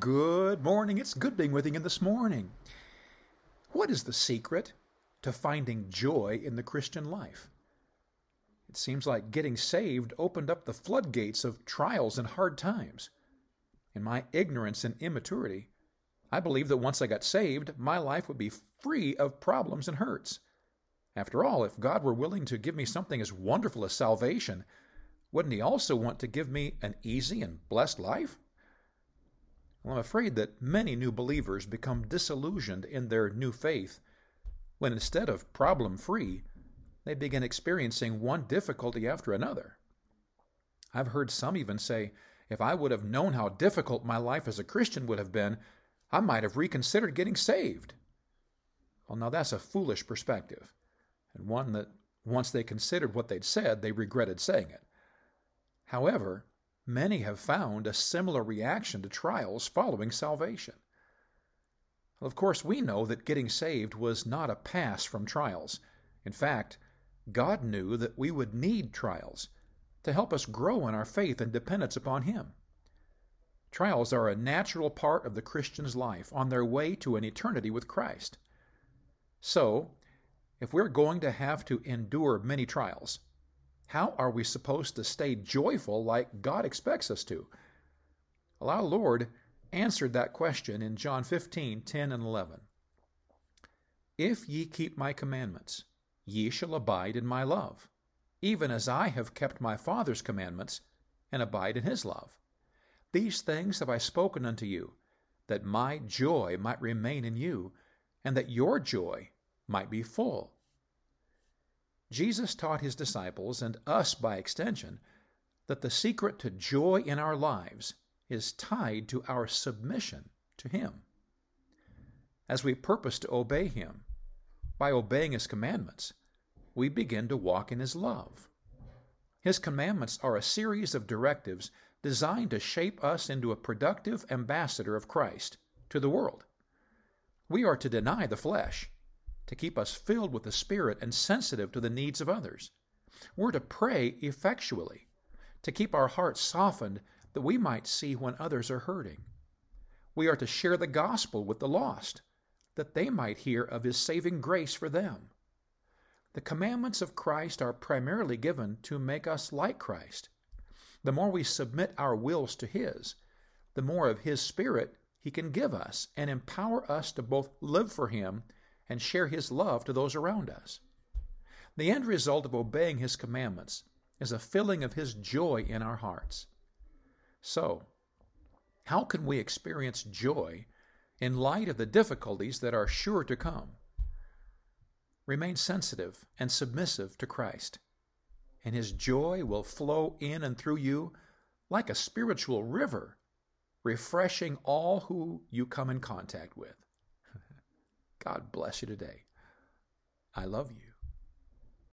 Good morning. It's good being with you this morning. What is the secret to finding joy in the Christian life? It seems like getting saved opened up the floodgates of trials and hard times. In my ignorance and immaturity, I believed that once I got saved, my life would be free of problems and hurts. After all, if God were willing to give me something as wonderful as salvation, wouldn't He also want to give me an easy and blessed life? Well, I'm afraid that many new believers become disillusioned in their new faith when instead of problem free, they begin experiencing one difficulty after another. I've heard some even say, if I would have known how difficult my life as a Christian would have been, I might have reconsidered getting saved. Well, now that's a foolish perspective, and one that once they considered what they'd said, they regretted saying it. However, many have found a similar reaction to trials following salvation. Of course, we know that getting saved was not a pass from trials. In fact, God knew that we would need trials to help us grow in our faith and dependence upon Him. Trials are a natural part of the Christian's life on their way to an eternity with Christ. So, if we're going to have to endure many trials, how are we supposed to stay joyful like God expects us to? Well, our Lord answered that question in John 15 10 and 11. If ye keep my commandments, ye shall abide in my love, even as I have kept my Father's commandments and abide in his love. These things have I spoken unto you, that my joy might remain in you, and that your joy might be full. Jesus taught his disciples, and us by extension, that the secret to joy in our lives is tied to our submission to him. As we purpose to obey him, by obeying his commandments, we begin to walk in his love. His commandments are a series of directives designed to shape us into a productive ambassador of Christ to the world. We are to deny the flesh to keep us filled with the Spirit and sensitive to the needs of others. We're to pray effectually, to keep our hearts softened that we might see when others are hurting. We are to share the gospel with the lost, that they might hear of His saving grace for them. The commandments of Christ are primarily given to make us like Christ. The more we submit our wills to His, the more of His Spirit He can give us and empower us to both live for Him and share His love to those around us. The end result of obeying His commandments is a filling of His joy in our hearts. So, how can we experience joy in light of the difficulties that are sure to come? Remain sensitive and submissive to Christ, and His joy will flow in and through you like a spiritual river, refreshing all who you come in contact with. God bless you today. I love you.